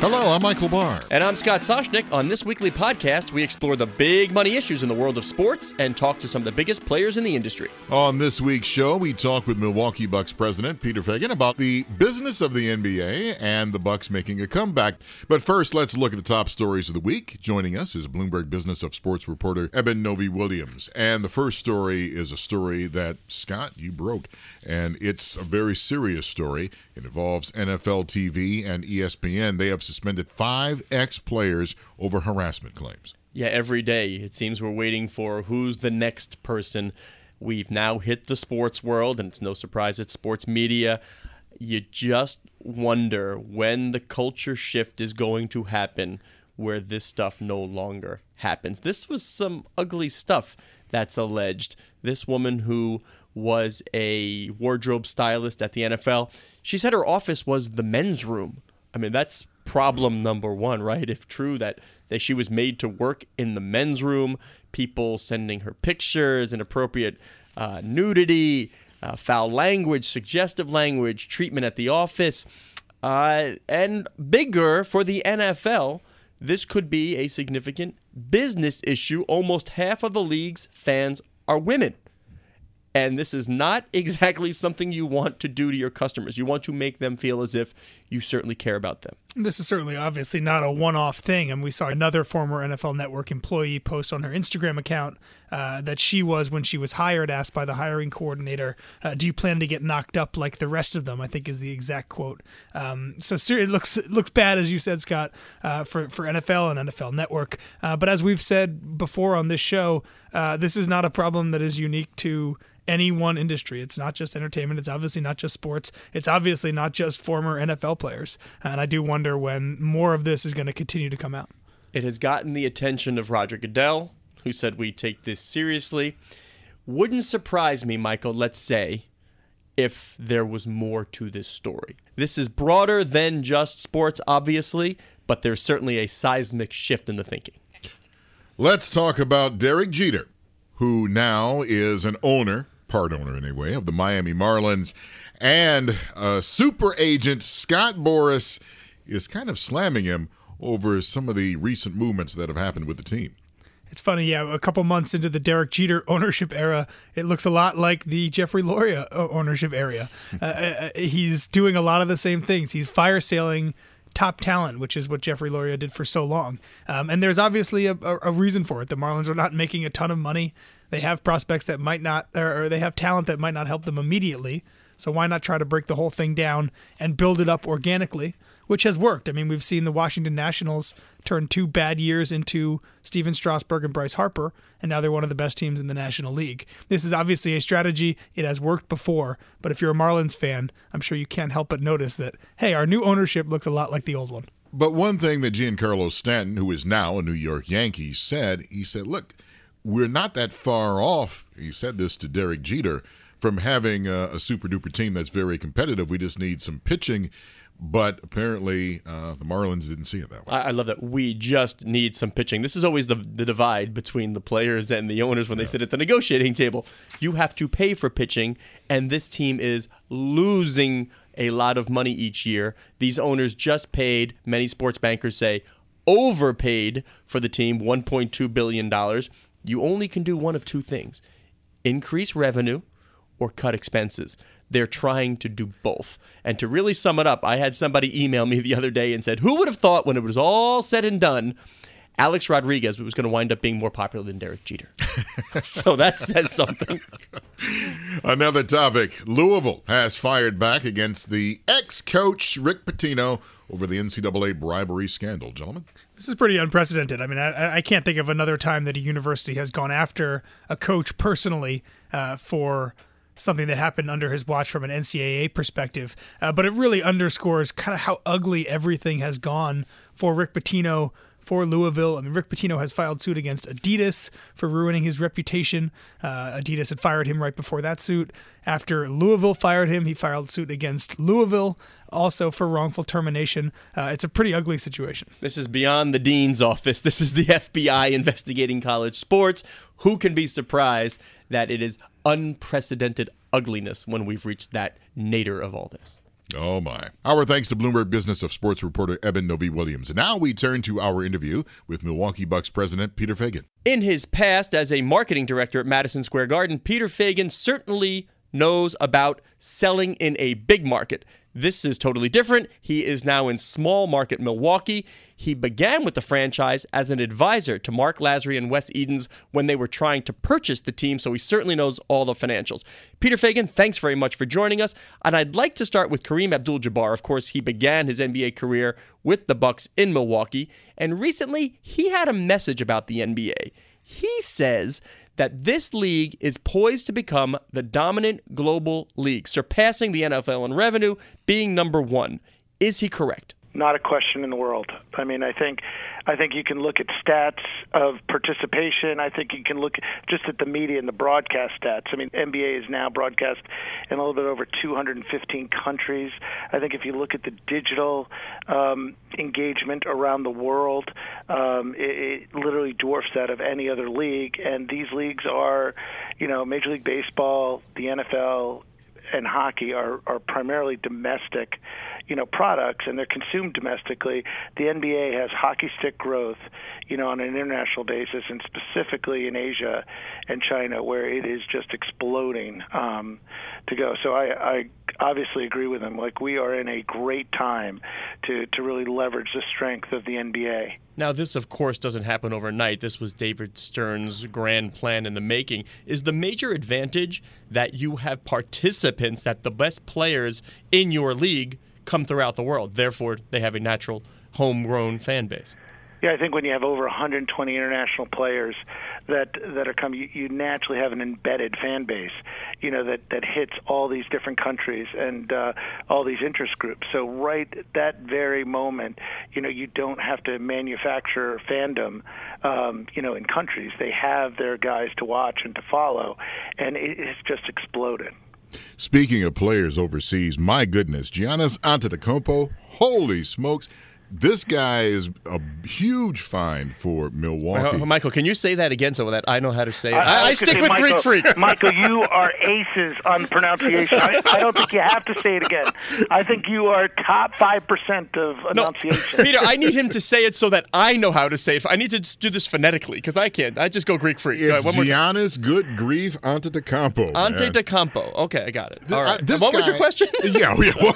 Hello, I'm Michael Barr. And I'm Scott Soshnick. On this weekly podcast, we explore the big money issues in the world of sports and talk to some of the biggest players in the industry. On this week's show, we talk with Milwaukee Bucks president Peter Feigin about the business of the NBA and the Bucks making a comeback. But first, let's look at the top stories of the week. Joining us is Bloomberg Business of Sports reporter Eben Novy-Williams. And the first story is a story that, Scott, you broke. And it's a very serious story. It involves NFL TV and ESPN. They have suspended five ex players over harassment claims. Yeah, every day it seems we're waiting for who's the next person. We've now hit the sports world, and it's no surprise it's sports media. You just wonder when the culture shift is going to happen where this stuff no longer happens. This was some ugly stuff that's alleged. This woman who was a wardrobe stylist at the NFL, she said her office was the men's room. I mean, that's problem number one, right? If true that that she was made to work in the men's room, people sending her pictures, inappropriate uh, nudity, uh, foul language, suggestive language, treatment at the office, uh, and bigger for the NFL. This could be a significant business issue. Almost half of the league's fans are women. And this is not exactly something you want to do to your customers. You want to make them feel as if you certainly care about them. This is certainly obviously not a one off thing. And we saw another former NFL Network employee post on her Instagram account uh, that she was, when she was hired, asked by the hiring coordinator, uh, Do you plan to get knocked up like the rest of them? I think is the exact quote. Um, so it looks, it looks bad, as you said, Scott, uh, for, for NFL and NFL Network. Uh, but as we've said before on this show, uh, this is not a problem that is unique to any one industry. It's not just entertainment. It's obviously not just sports. It's obviously not just former NFL players. And I do wonder when more of this is going to continue to come out. It has gotten the attention of Roger Goodell, who said we take this seriously. Wouldn't surprise me, Michael, let's say, if there was more to this story. This is broader than just sports, obviously, but there's certainly a seismic shift in the thinking. Let's talk about Derek Jeter, who now is an owner part owner anyway, of the Miami Marlins. And uh, super agent Scott Boras is kind of slamming him over some of the recent movements that have happened with the team. It's funny, yeah. A couple months into the Derek Jeter ownership era, it looks a lot like the Jeffrey Loria uh, ownership area. Uh, uh, he's doing a lot of the same things. He's fire sailing top talent, which is what Jeffrey Loria did for so long. Um, and there's obviously a, a, a, reason for it. The Marlins are not making a ton of money. They have prospects that might not, or they have talent that might not help them immediately. So why not try to break the whole thing down and build it up organically? Which has worked. I mean, we've seen the Washington Nationals turn two bad years into Stephen Strasburg and Bryce Harper, and now they're one of the best teams in the National League. This is obviously a strategy. It has worked before, but if you're a Marlins fan, I'm sure you can't help but notice that, hey, our new ownership looks a lot like the old one. But one thing that Giancarlo Stanton, who is now a New York Yankee, said, he said, look, we're not that far off. He said this to Derek Jeter from having a, a super duper team that's very competitive. We just need some pitching. But apparently, uh, the Marlins didn't see it that way. I, love that. We just need some pitching. This is always the, the divide between the players and the owners when they sit at the negotiating table. You have to pay for pitching, and this team is losing a lot of money each year. These owners just paid, many sports bankers say, overpaid for the team $1.2 billion you only can do one of two things increase revenue or cut expenses. They're trying to do both. And to really sum it up, I had somebody email me the other day and said, Who would have thought when it was all said and done, Alex Rodriguez was going to wind up being more popular than Derek Jeter? so that says something. Another topic Louisville has fired back against the ex coach Rick Pitino over the NCAA bribery scandal, gentlemen. This is pretty unprecedented. I mean, I, I can't think of another time that a university has gone after a coach personally uh, for something that happened under his watch from an NCAA perspective. Uh, but it really underscores kind of how ugly everything has gone for Rick Pitino for Louisville. I mean, Rick Pitino has filed suit against Adidas for ruining his reputation. Uh, Adidas had fired him right before that suit. After Louisville fired him, he filed suit against Louisville also for wrongful termination. Uh, it's a pretty ugly situation. This is beyond the dean's office. This is the FBI investigating college sports. Who can be surprised that it is unprecedented ugliness when we've reached that nadir of all this? Oh, my. Our thanks to Bloomberg Business of Sports reporter Eben Novy-Williams. And now we turn to our interview with Milwaukee Bucks president Peter Feigin. In his past as a marketing director at Madison Square Garden, Peter Feigin certainly knows about selling in a big market. This is totally different. He is now in small market Milwaukee. He began with the franchise as an advisor to Mark Lasry and Wes Edens when they were trying to purchase the team, so he certainly knows all the financials. Peter Feigin, thanks very much for joining us. And I'd like to start with Kareem Abdul-Jabbar. Of course, he began his NBA career with the Bucks in Milwaukee, and recently he had a message about the NBA. He says that this league is poised to become the dominant global league, surpassing the NFL in revenue, being number one. Is he correct? Not a question in the world. I mean, I think, I think you can look at stats of participation. I think you can look just at the media and the broadcast stats. I mean, NBA is now broadcast in a little bit over 215 countries. I think if you look at the digital um, engagement around the world, um, it, it literally dwarfs that of any other league. And these leagues are, you know, Major League Baseball, the NFL, and hockey are, are primarily domestic, you know, products, and they're consumed domestically. The NBA has hockey stick growth, you know, on an international basis, and specifically in Asia and China, where it is just exploding um, to go. So I, I obviously agree with him. Like we are in a great time to to really leverage the strength of the NBA. Now, this, of course, doesn't happen overnight. This was David Stern's grand plan in the making. Is the major advantage that you have participants, that the best players in your league come throughout the world? Therefore, they have a natural homegrown fan base. Yeah, I think when you have over 120 international players that that are coming, you, you naturally have an embedded fan base, you know, that that hits all these different countries and uh, all these interest groups. So right at that very moment, you know, you don't have to manufacture fandom, um, you know, in countries. They have their guys to watch and to follow, and it, it's just exploded. Speaking of players overseas, my goodness, Giannis Antetokounmpo, holy smokes this guy is a huge find for Milwaukee. Michael, can you say that again so that I know how to say it? I, I, I stick with Michael, Greek freak. Michael, you are aces on pronunciation. I, I, don't think you have to say it again. I think you are top 5% of enunciation. No, Peter, I need him to say it so that I know how to say it. I need to do this phonetically because I can't. I just go Greek freak. It's right, Giannis Good Grief Antetokounmpo. Antetokounmpo. Okay, I got it. All right. Uh, what guy, was your question? yeah, yeah well,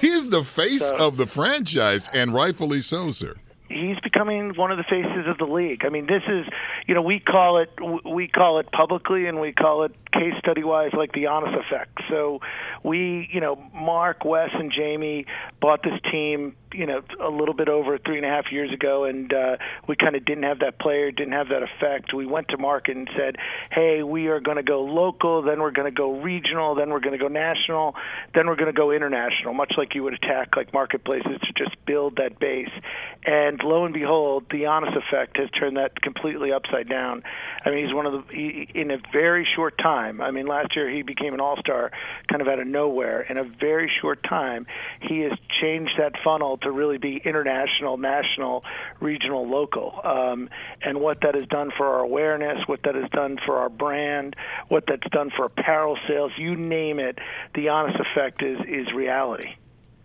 he's the face so, of the franchise and right rightfully so, sir he's becoming one of the faces of the league. I mean, this is, you know, we call it we call it publicly and we call it case study wise like the Giannis effect. So we, you know, Mark, Wes, and Jamie bought this team, you know, a little bit over three and a half years ago, and uh, we kind of didn't have that player, didn't have that effect. We went to market and said, hey, we are going to go local, then we're going to go regional, then we're going to go national, then we're going to go international, much like you would attack like marketplaces to just build that base. And lo and behold, the Giannis effect has turned that completely upside down. I mean, he's one of the he, in a very short time. I mean, last year he became an all-star, kind of out of nowhere. In a very short time, he has changed that funnel to really be international, national, regional, local. Um, and what that has done for our awareness, what that has done for our brand, what that's done for apparel sales, you name it, the Giannis effect is is reality.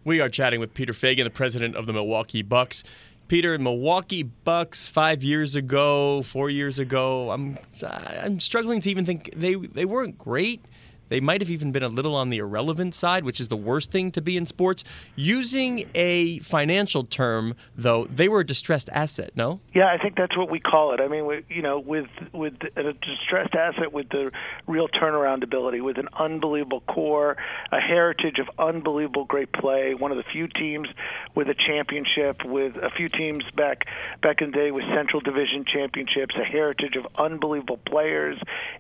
We are chatting with Peter Feigin, the president of the Milwaukee Bucks. Peter, Milwaukee Bucks five years ago, four years ago. I'm I'm struggling to even think they they weren't great. They might have even been a little on the irrelevant side, which is the worst thing to be in sports. Using a financial term, though, they were a distressed asset. No. Yeah, I think that's what we call it. I mean, you know, with with a distressed asset with the real turnaround ability, with an unbelievable core, a heritage of unbelievable great play. One of the few teams with a championship, with a few teams back back in the day with Central Division championships, a heritage of unbelievable players,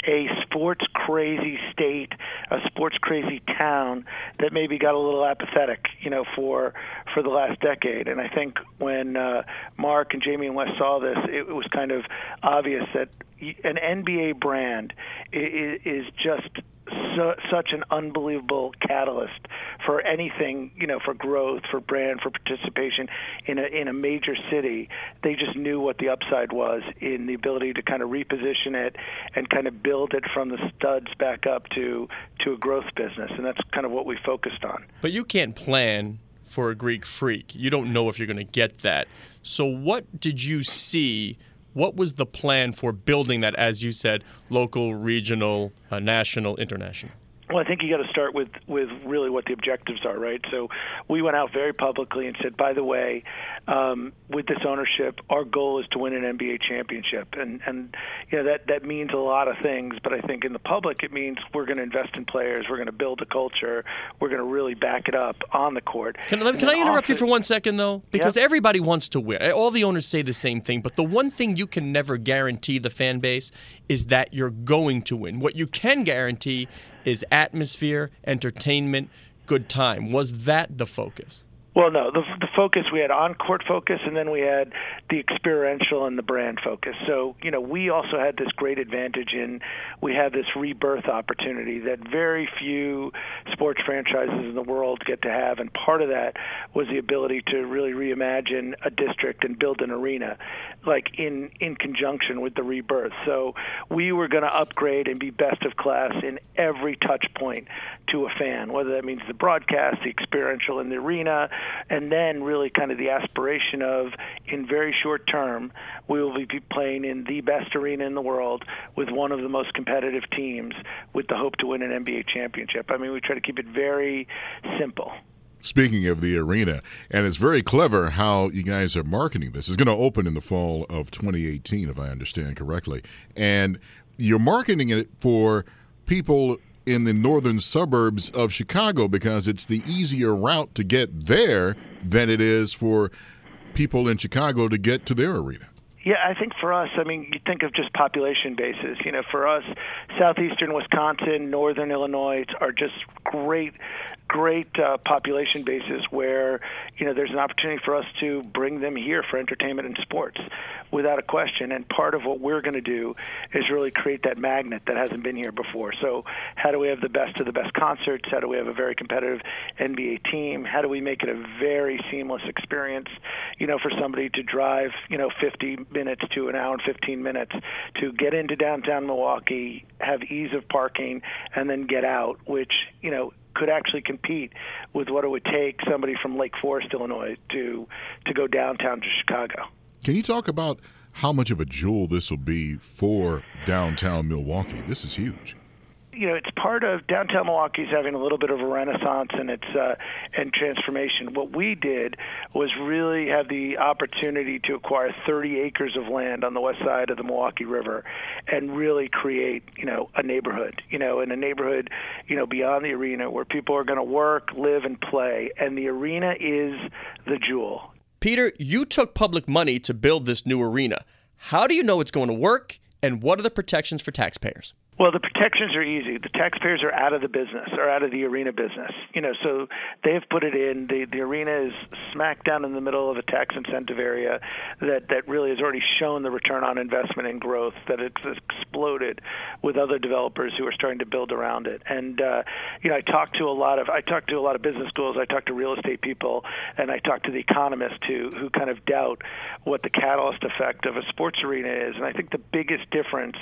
a sports crazy state a sports crazy town that maybe got a little apathetic, you know, for for the last decade. And I think when uh, Mark and Jamie and Wes saw this, it was kind of obvious that an NBA brand is, is just such an unbelievable catalyst for anything, you know, for growth, for brand, for participation in a in a major city. They just knew what the upside was in the ability to kind of reposition it and kind of build it from the studs back up to to a growth business, and that's kind of what we focused on. But you can't plan for a Greek freak. You don't know if you're going to get that. So what did you see? What was the plan for building that, as you said, local, regional, uh, national, international? Well, I think you got to start with with really what the objectives are, right? So we went out very publicly and said, by the way, um, with this ownership, our goal is to win an NBA championship, and and you know that that means a lot of things. But I think in the public, it means we're going to invest in players, we're going to build a culture, we're going to really back it up on the court. Can, can I interrupt you for one second though? Because yep. everybody wants to win. All the owners say the same thing, but the one thing you can never guarantee the fan base is that you're going to win. What you can guarantee is atmosphere, entertainment, good time. Was that the focus? Well, no. The, the focus we had on court focus, and then we had the experiential and the brand focus. So, you know, we also had this great advantage in we had this rebirth opportunity that very few sports franchises in the world get to have, and part of that was the ability to really reimagine a district and build an arena, like in in conjunction with the rebirth. So, we were going to upgrade and be best of class in every touch point to a fan, whether that means the broadcast, the experiential in the arena and then really kind of the aspiration of in very short term we will be playing in the best arena in the world with one of the most competitive teams with the hope to win an NBA championship. I mean, we try to keep it very simple. Speaking of the arena, and it's very clever how you guys are marketing this. It's going to open in the fall of 2018, if I understand correctly. And you're marketing it for people in the northern suburbs of Chicago because it's the easier route to get there than it is for people in Chicago to get to their arena. Yeah, I think for us, I mean, you think of just population basis. You know, for us, southeastern Wisconsin, northern Illinois are just great great uh, population bases where you know there's an opportunity for us to bring them here for entertainment and sports without a question. And part of what we're going to do is really create that magnet that hasn't been here before. So how do we have the best of the best concerts? How do we have a very competitive NBA team? How do we make it a very seamless experience you know for somebody to drive you know 50 minutes to an hour and 15 minutes to get into downtown Milwaukee have ease of parking and then get out which you know could actually compete with what it would take somebody from Lake Forest, Illinois, to to go downtown to Chicago. Can you talk about how much of a jewel this will be for downtown Milwaukee? This is huge you know, it's part of downtown Milwaukee's having a little bit of a renaissance and its uh, and transformation. What we did was really have the opportunity to acquire 30 acres of land on the west side of the Milwaukee River, and really create, you know, a neighborhood, you know, in a neighborhood, you know, beyond the arena where people are going to work, live, and play, and the arena is the jewel. Peter, you took public money to build this new arena. How do you know it's going to work, and what are the protections for taxpayers? Well, the protections are easy. The taxpayers are out of the business, are out of the arena business. You know, so they've put it in. The the arena is smack down in the middle of a tax incentive area that that really has already shown the return on investment and growth that it's exploded with other developers who are starting to build around it. And uh, you know, I talked to a lot of I talked to a lot of business schools. I talked to real estate people, and I talked to the economists who who kind of doubt what the catalyst effect of a sports arena is. And I think the biggest difference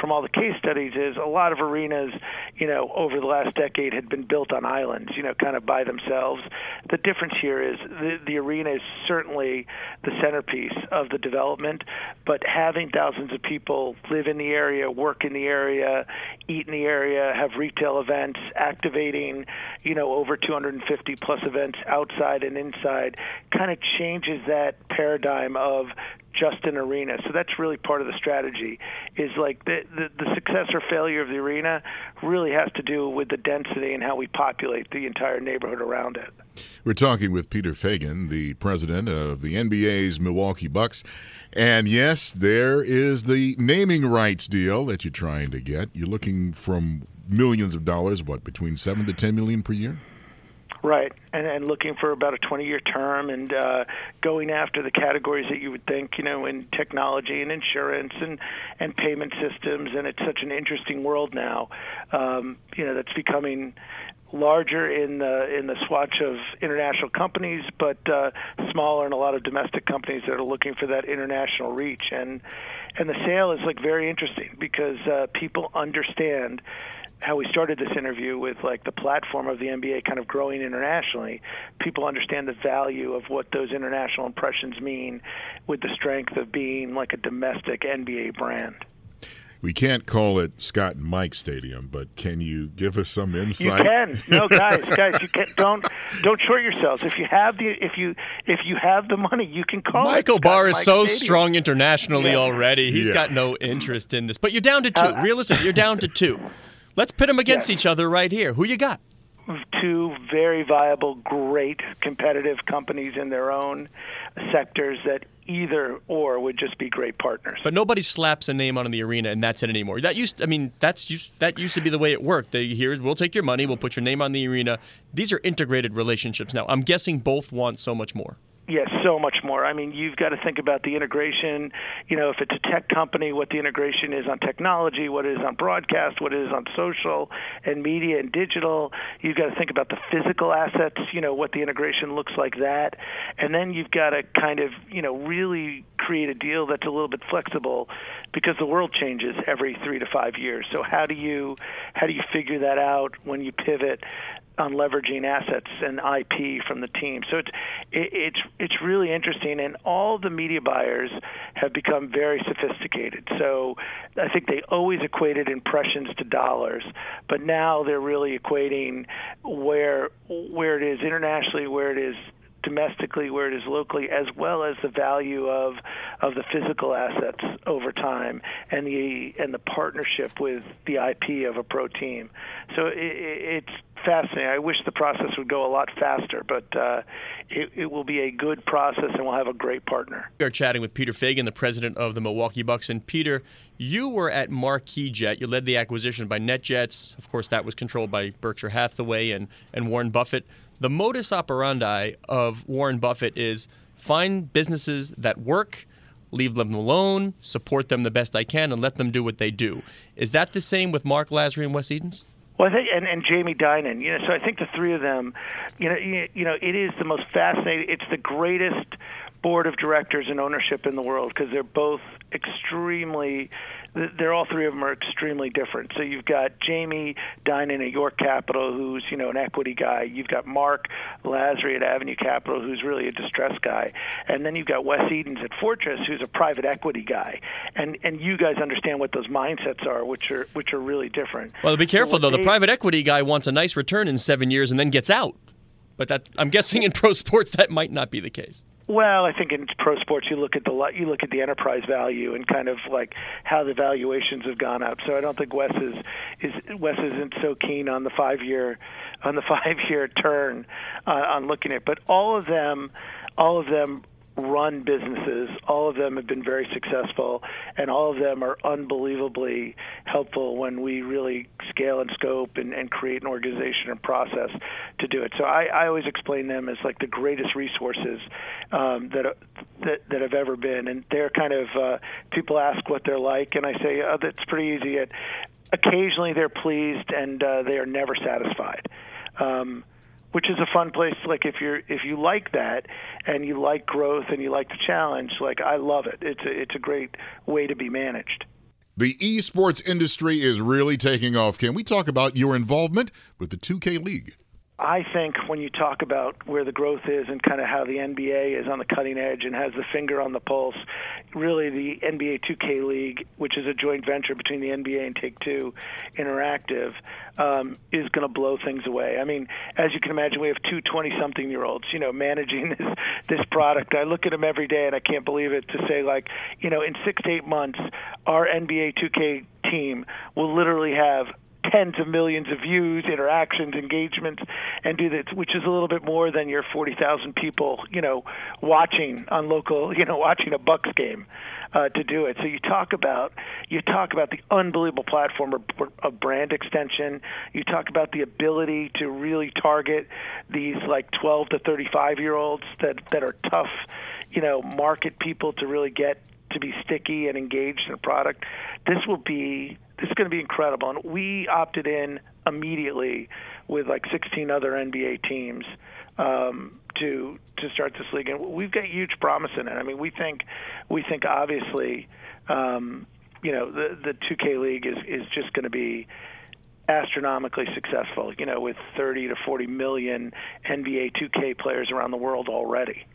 from all the case studies is a lot of arenas, you know, over the last decade had been built on islands, you know, kind of by themselves. The difference here is the, the arena is certainly the centerpiece of the development, but having thousands of people live in the area, work in the area, eat in the area, have retail events, activating, you know, over 250 plus events outside and inside, kind of changes that paradigm of just an arena. So that's really part of the strategy. Is like the, the the success or failure of the arena really has to do with the density and how we populate the entire neighborhood around it. We're talking with Peter Feigin, the president of the NBA's Milwaukee Bucks. And yes, there is the naming rights deal that you're trying to get. You're looking from millions of dollars, what between seven to ten million per year. Right, and and looking for about a 20-year term, and uh, going after the categories that you would think, you know, in technology and insurance and and payment systems, and it's such an interesting world now, um, you know, that's becoming larger in the in the swatch of international companies, but uh, smaller in a lot of domestic companies that are looking for that international reach. And and the sale is like very interesting because uh, people understand how we started this interview with like the platform of the NBA kind of growing internationally, people understand the value of what those international impressions mean with the strength of being like a domestic NBA brand. We can't call it Scott and Mike Stadium, but can you give us some insight? You can. No, guys, guys, you can don't don't short yourselves. If you have the if you if you have the money, you can call Michael it Barr is Mike so Stadium. strong internationally Yeah. already. He's Yeah. got no interest in this. But you're down to two. Uh, Realistic, you're down to two. Let's pit them against Yes. each other right here. Who you got? Two very viable, great competitive companies in their own sectors that either or would just be great partners. But nobody slaps a name on the arena and that's it anymore. That used, I mean, that's used, that used to be the way it worked. They here's we'll take your money, we'll put your name on the arena. These are integrated relationships now. I'm guessing both want so much more. Yes, so much more. I mean, you've got to think about the integration. You know, if it's a tech company, what the integration is on technology, what it is on broadcast, what it is on social and media and digital. You've got to think about the physical assets, you know, what the integration looks like that. And then you've got to kind of, you know, really create a deal that's a little bit flexible because the world changes every 3 to 5 years. So how do you how do you figure that out when you pivot on leveraging assets and IP from the team. So it's it, it's it's really interesting, and all the media buyers have become very sophisticated. So I think they always equated impressions to dollars, but now they're really equating where where it is internationally, where it is domestically where it is locally as well as the value of of the physical assets over time and the and the partnership with the IP of a pro team so it, it's fascinating I wish the process would go a lot faster but uh, it, it will be a good process and we'll have a great partner We are chatting with Peter Feigin, the president of the Milwaukee Bucks. And Peter, you were at Marquis Jet. You led the acquisition by NetJets. Of course, that was controlled by Berkshire Hathaway and, and Warren Buffett. The modus operandi of Warren Buffett is find businesses that work, leave them alone, support them the best I can, and let them do what they do. Is that the same with Mark Lasry and Wes Edens? Well, I think, and, and Jamie Dinan, you know, so I think the three of them, you know, you, you know, it is the most fascinating. It's the greatest board of directors and ownership in the world because they're both extremely. They're all three of them are extremely different. So you've got Jamie Dinan at York Capital, who's you know an equity guy. You've got Mark Lasry at Avenue Capital, who's really a distress guy, and then you've got Wes Edens at Fortress, who's a private equity guy. And and you guys understand what those mindsets are, which are which are really different. Well, be careful what though. The private equity guy wants a nice return in seven years and then gets out. But that I'm guessing in pro sports that might not be the case. Well, I think in pro sports you look at the you look at the enterprise value and kind of like how the valuations have gone up. So I don't think Wes is is Wes isn't so keen on the five year on the five year turn uh, on looking at. But all of them, all of them run businesses. All of them have been very successful, and all of them are unbelievably helpful when we really scale and scope and, and create an organization and process to do it. So I, I always explain them as like the greatest resources um, that, that that have ever been, and they're kind of uh, people ask what they're like, and I say oh, that's pretty easy. It, occasionally they're pleased, and uh, they are never satisfied. Um, which is a fun place like if you're if you like that and you like growth and you like the challenge like I love it it's a, it's a great way to be managed The esports industry is really taking off. Can we talk about your involvement with the 2K League? I think when you talk about where the growth is and kind of how the NBA is on the cutting edge and has the finger on the pulse, really the NBA 2K League, which is a joint venture between the NBA and Take Two Interactive, um, is going to blow things away. I mean, as you can imagine, we have two 20-something year olds, you know, managing this this product. I look at them every day and I can't believe it to say like, you know, in six to eight months, our NBA 2K team will literally have tens of millions of views, interactions, engagements, and do that, which is a little bit more than your 40,000 people, you know, watching on local, you know, watching a Bucks game uh, to do it. So you talk about you talk about the unbelievable platform of, of brand extension. You talk about the ability to really target these like 12 to 35 year olds that that are tough, you know, market people to really get to be sticky and engaged in a product. This will be this is going to be incredible. And we opted in immediately with like 16 other NBA teams um, to to start this league, and we've got huge promise in it. I mean, we think we think obviously, um, you know, the the 2K league is is just going to be astronomically successful. You know, with 30 to 40 million NBA 2K players around the world already.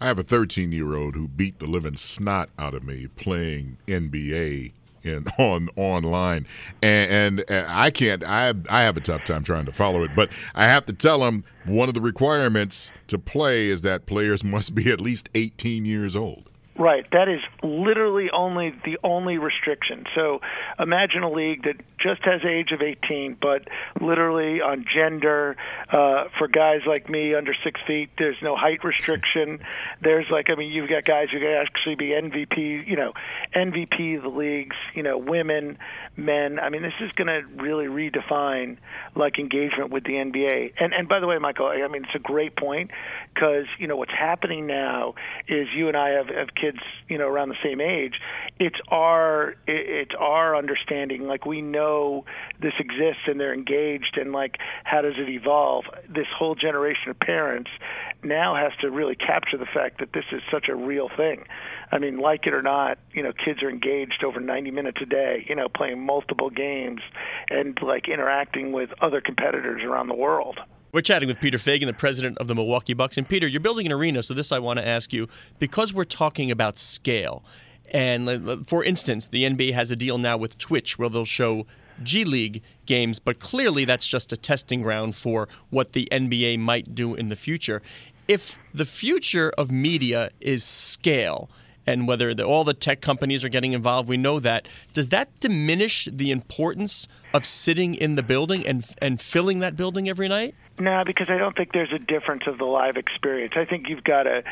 I have a 13 year old who beat the living snot out of me playing NBA in on online, and, and, I can't. I I have a tough time trying to follow it, but I have to tell him one of the requirements to play is that players must be at least 18 years old. Right. That is literally only the only restriction. So imagine a league that just has age of 18, but literally on gender, uh, for guys like me under six feet, there's no height restriction. There's like, I mean, you've got guys who can actually be MVP, you know, MVP of the leagues, you know, women, men. I mean, this is going to really redefine like engagement with the NBA. And and by the way, Michael, I mean, it's a great point because you know what's happening now is you and I have, have kids, you know, around the same age. It's our it's our understanding. Like we know this exists and they're engaged, and like how does it evolve? This whole generation of parents now has to really capture the fact that this is such a real thing. I mean, like it or not, you know, kids are engaged over 90 minutes a day, you know, playing multiple games and like interacting with other competitors around the world. We're chatting with Peter Feigin, the president of the Milwaukee Bucks. And Peter, you're building an arena, so this I want to ask you because we're talking about scale. And for instance, the NBA has a deal now with Twitch where they'll show G League games, but clearly that's just a testing ground for what the NBA might do in the future. If the future of media is scale, and whether the, all the tech companies are getting involved, we know that. Does that diminish the importance of sitting in the building and and filling that building every night? No, because I don't think there's a difference of the live experience. I think you've got to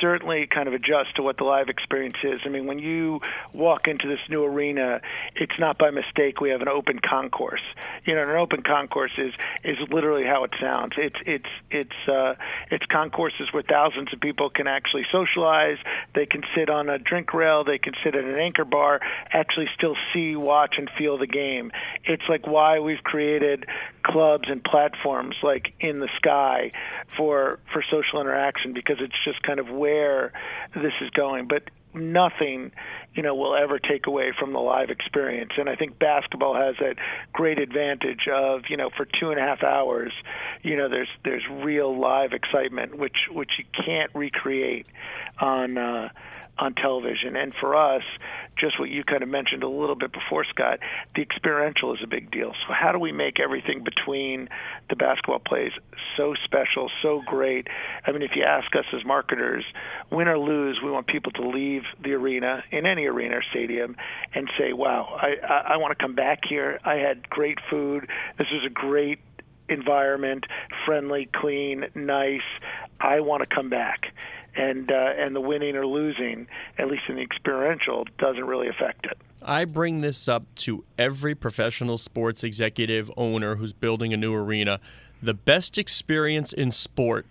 certainly kind of adjust to what the live experience is. I mean, when you walk into this new arena, it's not by mistake we have an open concourse. You know, an open concourse is is literally how it sounds. It's it's it's uh, it's concourses where thousands of people can actually socialize. They can sit on a drink rail. They can sit at an anchor bar. Actually, still see, watch, and feel the game. It's like why we've created clubs and platforms like like in the sky for for social interaction because it's just kind of where this is going. But nothing, you know, will ever take away from the live experience. And I think basketball has that great advantage of, you know, for two and a half hours, you know, there's there's real live excitement which which you can't recreate on uh on television. And for us, just what you kind of mentioned a little bit before, Scott, the experiential is a big deal. So how do we make everything between the basketball plays so special, so great? I mean, if you ask us as marketers, win or lose, we want people to leave the arena in any arena or stadium and say, "Wow, I I, I want to come back here. I had great food. This was a great." environment, friendly, clean, nice. I want to come back and uh, and the winning or losing, at least in the experiential, doesn't really affect it. I bring this up to every professional sports executive owner who's building a new arena. The best experience in sport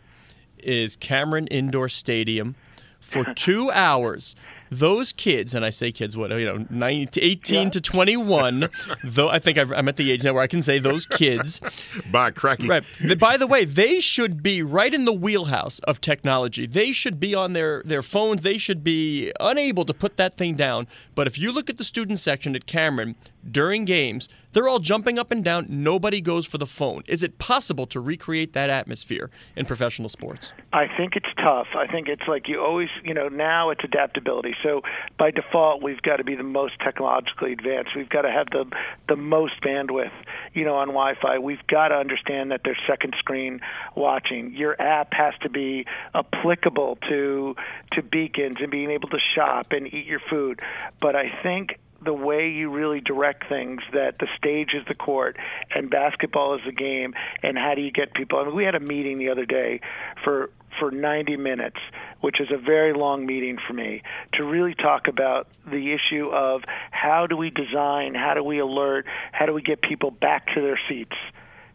is Cameron Indoor Stadium for two hours those kids, and I say kids, what you know, 19, 18 yeah. to 21. though I think i am at the age now where I can say those kids. By cracky. Right. By the way, they should be right in the wheelhouse of technology. They should be on their their phones. They should be unable to put that thing down. But if you look at the student section at Cameron during games, they're all jumping up and down. Nobody goes for the phone. Is it possible to recreate that atmosphere in professional sports? I think it's tough. I think it's like you always, you know, now it's adaptability. So by default, we've got to be the most technologically advanced. We've got to have the the most bandwidth, you know, on Wi-Fi. We've got to understand that there's second screen watching. Your app has to be applicable to to beacons and being able to shop and eat your food. But I think the way you really direct things that the stage is the court and basketball is the game and how do you get people? I mean we had a meeting the other day for for 90 minutes which is a very long meeting for me to really talk about the issue of how do we design how do we alert how do we get people back to their seats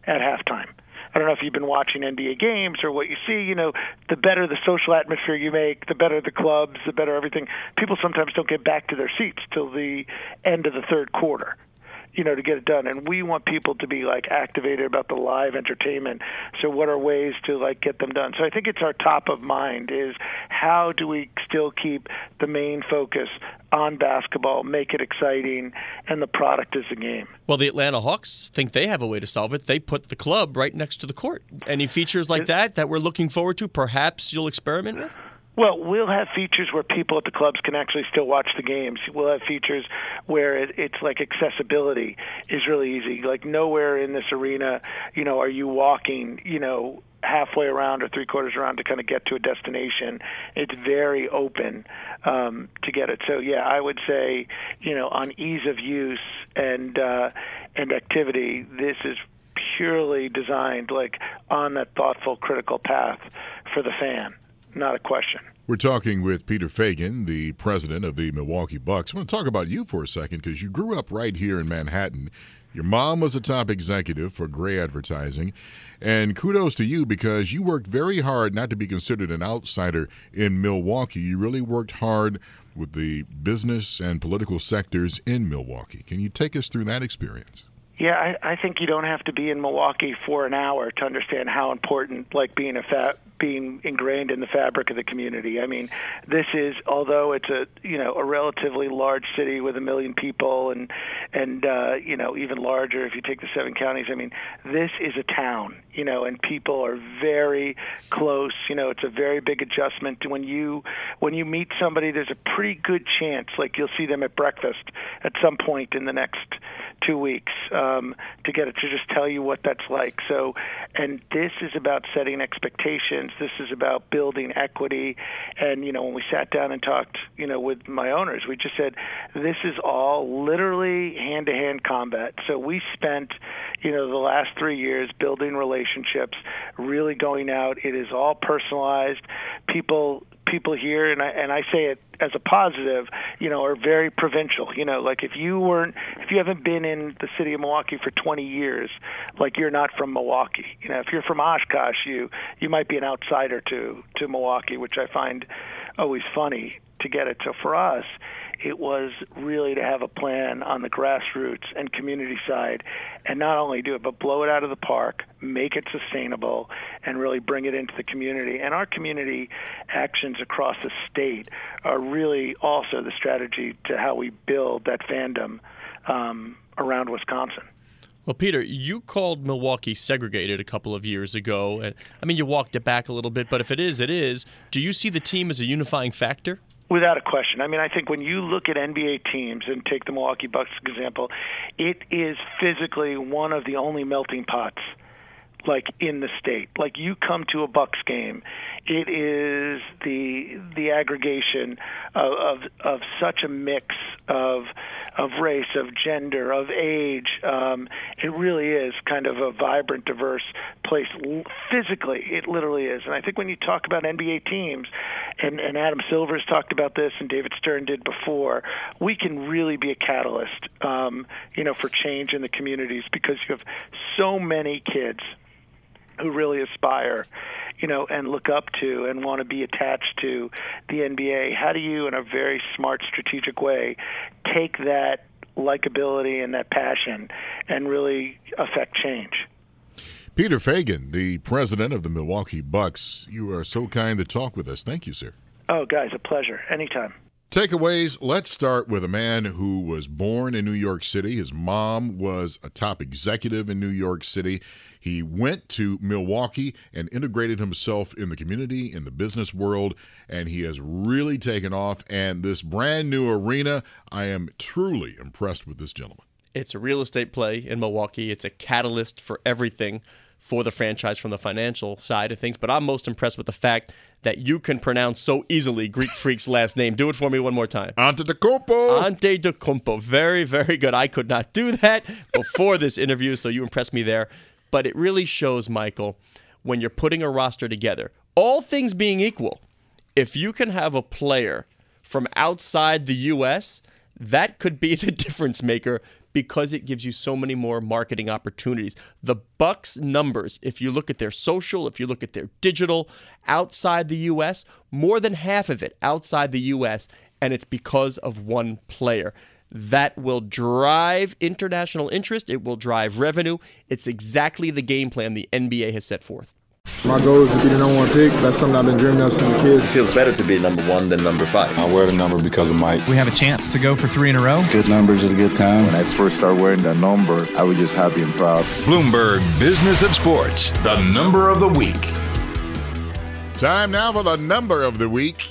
at halftime I don't know if you've been watching NBA games or what you see. You know, the better the social atmosphere you make, the better the clubs, the better everything. People sometimes don't get back to their seats till the end of the third quarter you know, to get it done. And we want people to be like activated about the live entertainment. So what are ways to like get them done? So I think it's our top of mind is how do we still keep the main focus on basketball, make it exciting, and the product is the game. Well, the Atlanta Hawks think they have a way to solve it. They put the club right next to the court. Any features like that that we're looking forward to? Perhaps you'll experiment with. Well, we'll have features where people at the clubs can actually still watch the games. We'll have features where it, it's like accessibility is really easy. Like nowhere in this arena, you know, are you walking, you know, halfway around or three quarters around to kind of get to a destination. It's very open um, to get it. So yeah, I would say, you know, on ease of use and uh, and activity, this is purely designed like on that thoughtful, critical path for the fan not a question. We're talking with Peter Feigin, the president of the Milwaukee Bucks. I want to talk about you for a second because you grew up right here in Manhattan. Your mom was a top executive for Grey Advertising. And kudos to you because you worked very hard not to be considered an outsider in Milwaukee. You really worked hard with the business and political sectors in Milwaukee. Can you take us through that experience? Yeah, I, I think you don't have to be in Milwaukee for an hour to understand how important like being a fa- being ingrained in the fabric of the community. I mean, this is although it's a you know a relatively large city with a million people and and uh, you know even larger if you take the seven counties. I mean, this is a town, you know, and people are very close. You know, it's a very big adjustment when you when you meet somebody. There's a pretty good chance like you'll see them at breakfast at some point in the next two weeks um, to get it to just tell you what that's like. So, and this is about setting expectations this is about building equity. And, you know, when we sat down and talked, you know, with my owners, we just said, this is all literally hand to hand combat. So we spent, you know, the last three years building relationships, really going out. It is all personalized. People people here, and I and I say it as a positive, you know, are very provincial. You know, like if you weren't, if you haven't been in the city of Milwaukee for 20 years, like you're not from Milwaukee. You know, if you're from Oshkosh, you you might be an outsider to to Milwaukee, which I find always funny to get it. So for us, it was really to have a plan on the grassroots and community side and not only do it, but blow it out of the park, make it sustainable, and really bring it into the community. And our community actions across the state are really also the strategy to how we build that fandom um, around Wisconsin. Well, Peter, you called Milwaukee segregated a couple of years ago. And I mean, you walked it back a little bit, but if it is, it is. Do you see the team as a unifying factor? Without a question. I mean, I think when you look at NBA teams and take the Milwaukee Bucks example, it is physically one of the only melting pots like in the state. Like you come to a Bucks game, it is the the aggregation of of, of such a mix of of race, of gender, of age. Um, it really is kind of a vibrant, diverse place. Physically, it literally is. And I think when you talk about NBA teams, and, and Adam Silver's talked about this, and David Stern did before, we can really be a catalyst, um, you know, for change in the communities because you have so many kids who really aspire, you know, and look up to and want to be attached to the NBA. How do you, in a very smart, strategic way, take that likability and that passion and really affect change? Peter Feigin, the president of the Milwaukee Bucks, you are so kind to talk with us. Thank you, sir. Oh, guys, a pleasure. Anytime. Takeaways let's start with a man who was born in New York City. His mom was a top executive in New York City. He went to Milwaukee and integrated himself in the community, in the business world, and he has really taken off. And this brand new arena, I am truly impressed with this gentleman. It's a real estate play in Milwaukee, it's a catalyst for everything for the franchise from the financial side of things. But I'm most impressed with the fact that you can pronounce so easily Greek Freak's last name. Do it for me one more time. Antetokounmpo. Antetokounmpo. Very, very good. I could not do that before this interview, so you impressed me there. But it really shows, Michael, when you're putting a roster together, all things being equal, if you can have a player from outside the U.S., that could be the difference maker because it gives you so many more marketing opportunities. The Bucks numbers, if you look at their social, if you look at their digital outside the US, more than half of it outside the US and it's because of one player. That will drive international interest, it will drive revenue. It's exactly the game plan the NBA has set forth. My goal is to be the number one pick. That's something I've been dreaming of since a kid. It feels better to be number one than number five. I wear the number because of Mike. We have a chance to go for three in a row. Good numbers at a good time. When I first started wearing that number, I was just happy and proud. Bloomberg Business of Sports, the number of the week. Time now for the number of the week.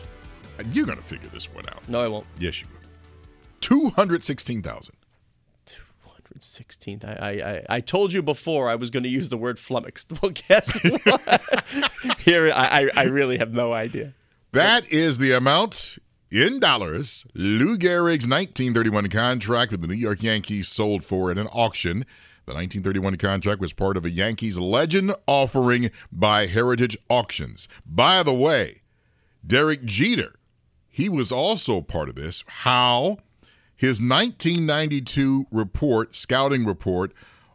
You're going to figure this one out. No, I won't. Yes, you will. 216,000. 216th. I, I, I told you before I was going to use the word flummoxed. Well, guess what? Here, I, I really have no idea. That is the amount in dollars Lou Gehrig's 1931 contract with the New York Yankees sold for at an auction. The 1931 contract was part of a Yankees legend offering by Heritage Auctions. By the way, Derek Jeter, he was also part of this. How? His 1992 report, scouting report,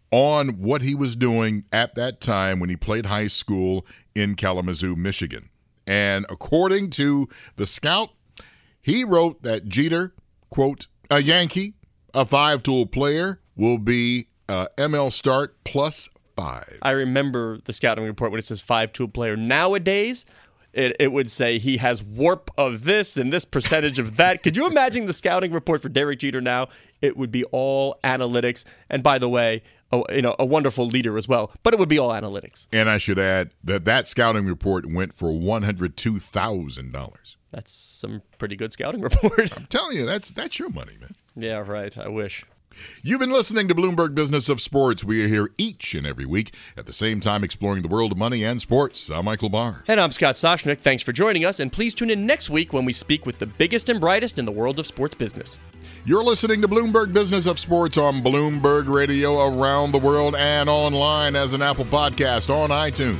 on what he was doing at that time when he played high school in Kalamazoo, Michigan. And according to the scout, he wrote that Jeter, quote, a Yankee, a five tool player, will be uh, ML start plus five. I remember the scouting report when it says five tool player. Nowadays, it, it would say he has warp of this and this percentage of that. Could you imagine the scouting report for Derek Jeter now? It would be all analytics. And by the way, a, you know, a wonderful leader as well, but it would be all analytics. And I should add that that scouting report went for $102,000. That's some pretty good scouting report. I'm telling you, that's that's your money, man. Yeah, right. I wish. You've been listening to Bloomberg Business of Sports. We are here each and every week at the same time exploring the world of money and sports. I'm Michael Barr. And I'm Scott Soshnick. Thanks for joining us, and please tune in next week when we speak with the biggest and brightest in the world of sports business. You're listening to Bloomberg Business of Sports on Bloomberg Radio around the world and online as an Apple podcast on iTunes.